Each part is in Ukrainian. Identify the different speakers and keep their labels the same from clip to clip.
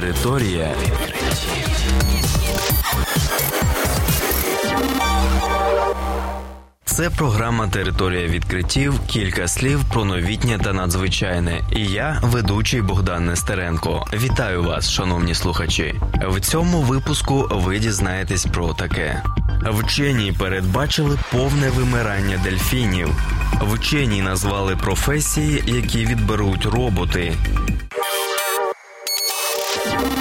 Speaker 1: Територія відкриттів. Це програма Територія відкриттів. Кілька слів про новітнє та надзвичайне. І я, ведучий Богдан Нестеренко. Вітаю вас, шановні слухачі. В цьому випуску ви дізнаєтесь про таке. Вчені передбачили повне вимирання дельфінів. Вчені назвали професії, які відберуть роботи. Thank you.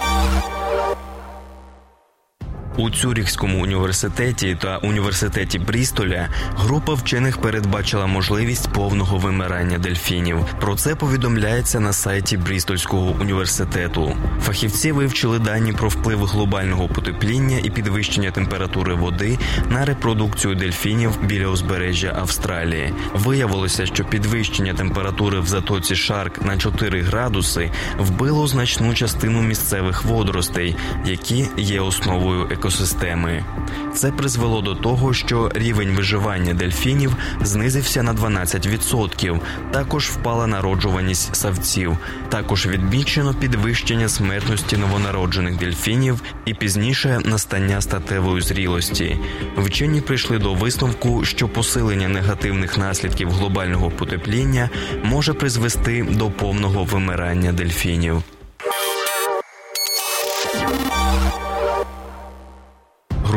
Speaker 1: У Цюріхському університеті та університеті Брістоля група вчених передбачила можливість повного вимирання дельфінів. Про це повідомляється на сайті Брістольського університету. Фахівці вивчили дані про вплив глобального потепління і підвищення температури води на репродукцію дельфінів біля узбережжя Австралії. Виявилося, що підвищення температури в затоці Шарк на 4 градуси вбило значну частину місцевих водоростей, які є основою економіки екосистеми. Це призвело до того, що рівень виживання дельфінів знизився на 12%. Також впала народжуваність савців. Також відмічено підвищення смертності новонароджених дельфінів і пізніше настання статевої зрілості. Вчені прийшли до висновку, що посилення негативних наслідків глобального потепління може призвести до повного вимирання дельфінів.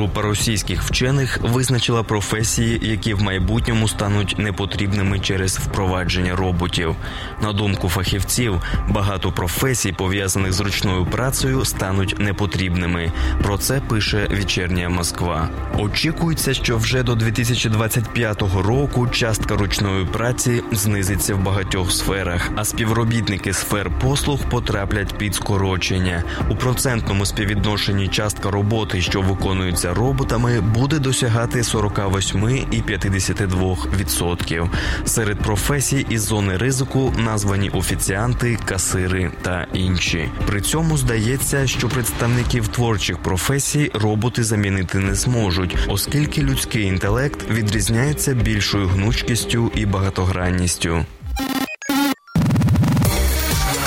Speaker 1: Група російських вчених визначила професії, які в майбутньому стануть непотрібними через впровадження роботів. На думку фахівців, багато професій, пов'язаних з ручною працею, стануть непотрібними. Про це пише вечірня Москва. Очікується, що вже до 2025 року частка ручної праці знизиться в багатьох сферах, а співробітники сфер послуг потраплять під скорочення у процентному співвідношенні частка роботи, що виконується роботами буде досягати 48 і 52%. Серед професій із зони ризику названі офіціанти, касири та інші. При цьому здається, що представників творчих професій роботи замінити не зможуть, оскільки людський інтелект відрізняється більшою гнучкістю і багатогранністю.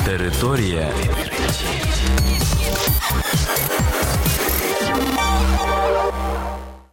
Speaker 1: Територія